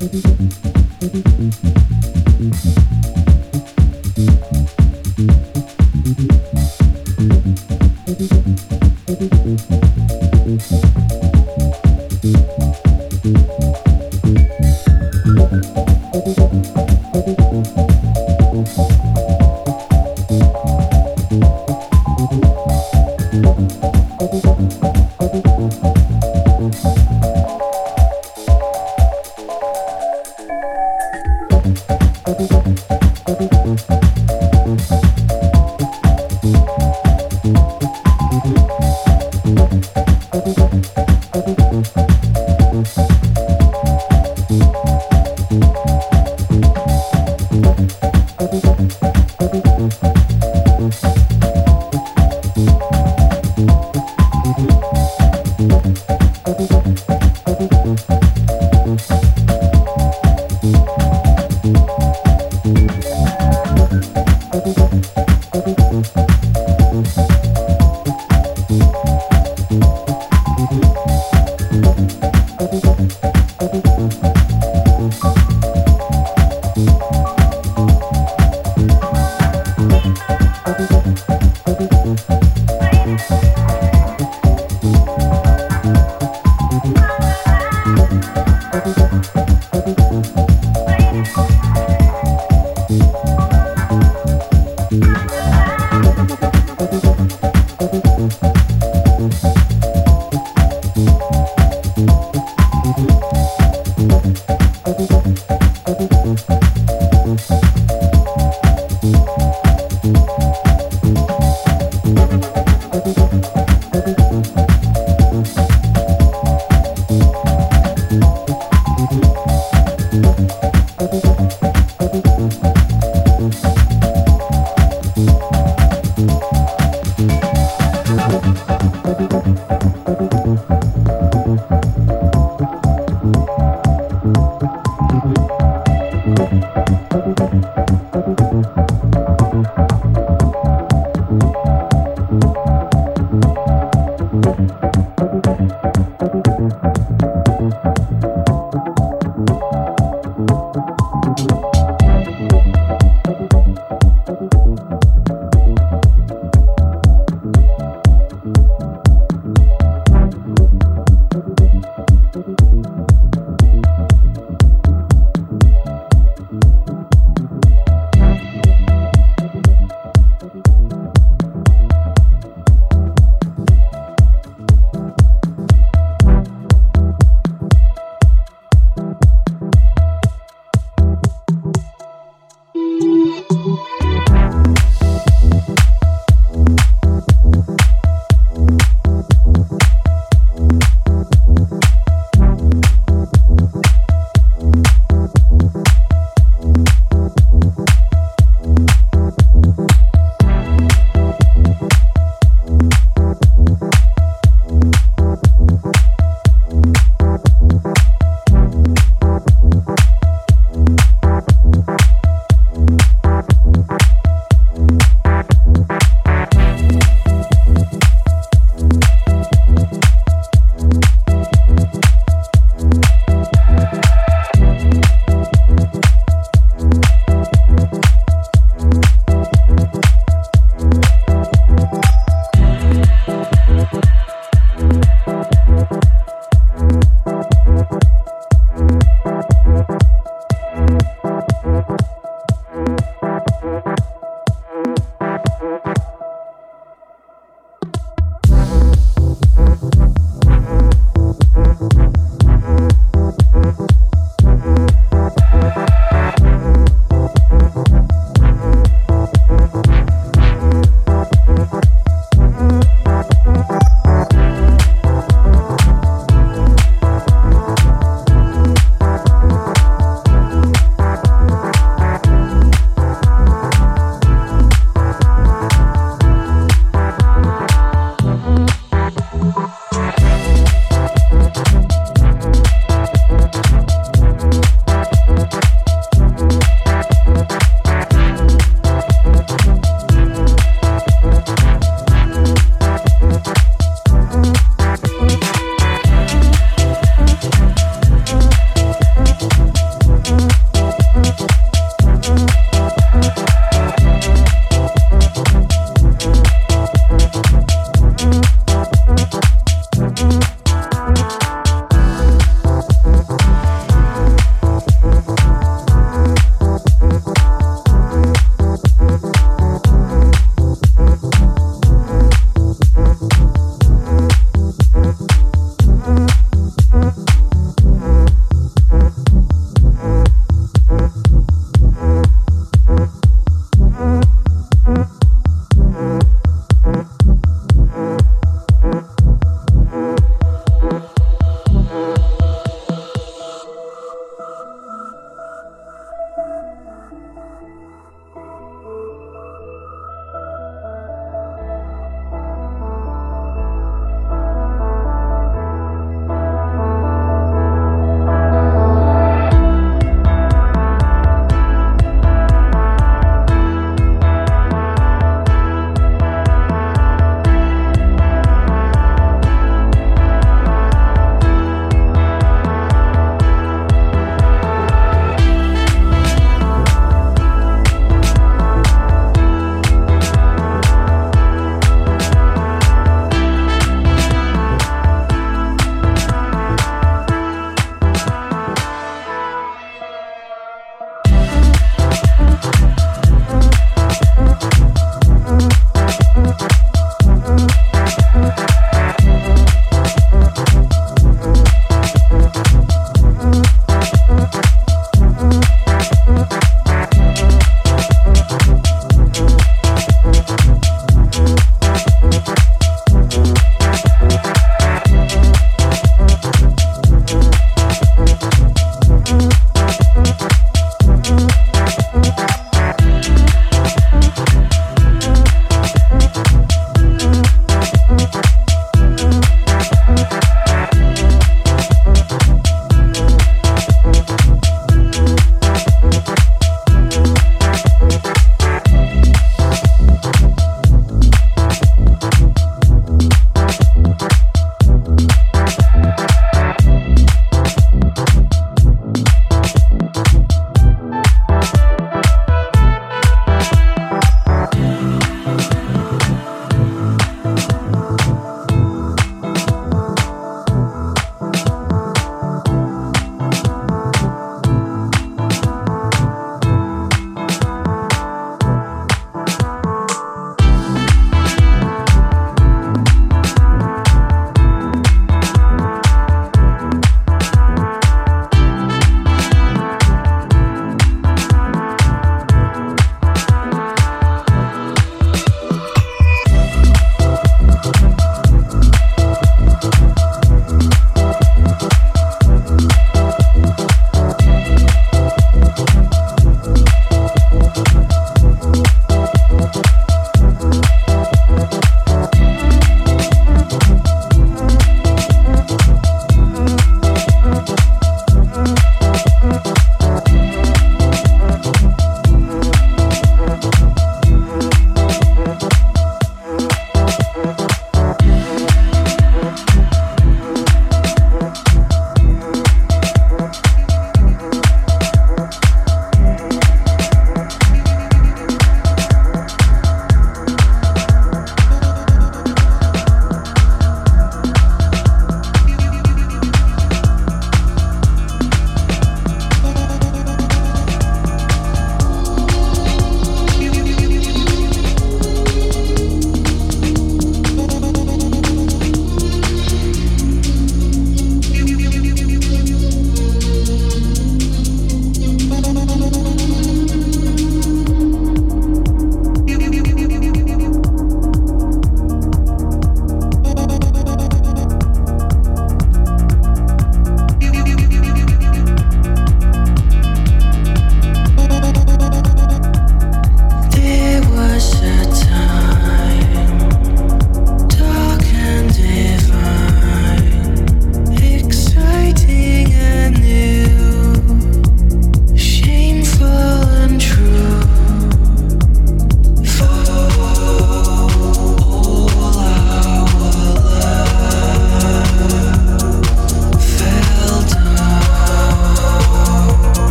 Thank you.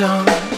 song.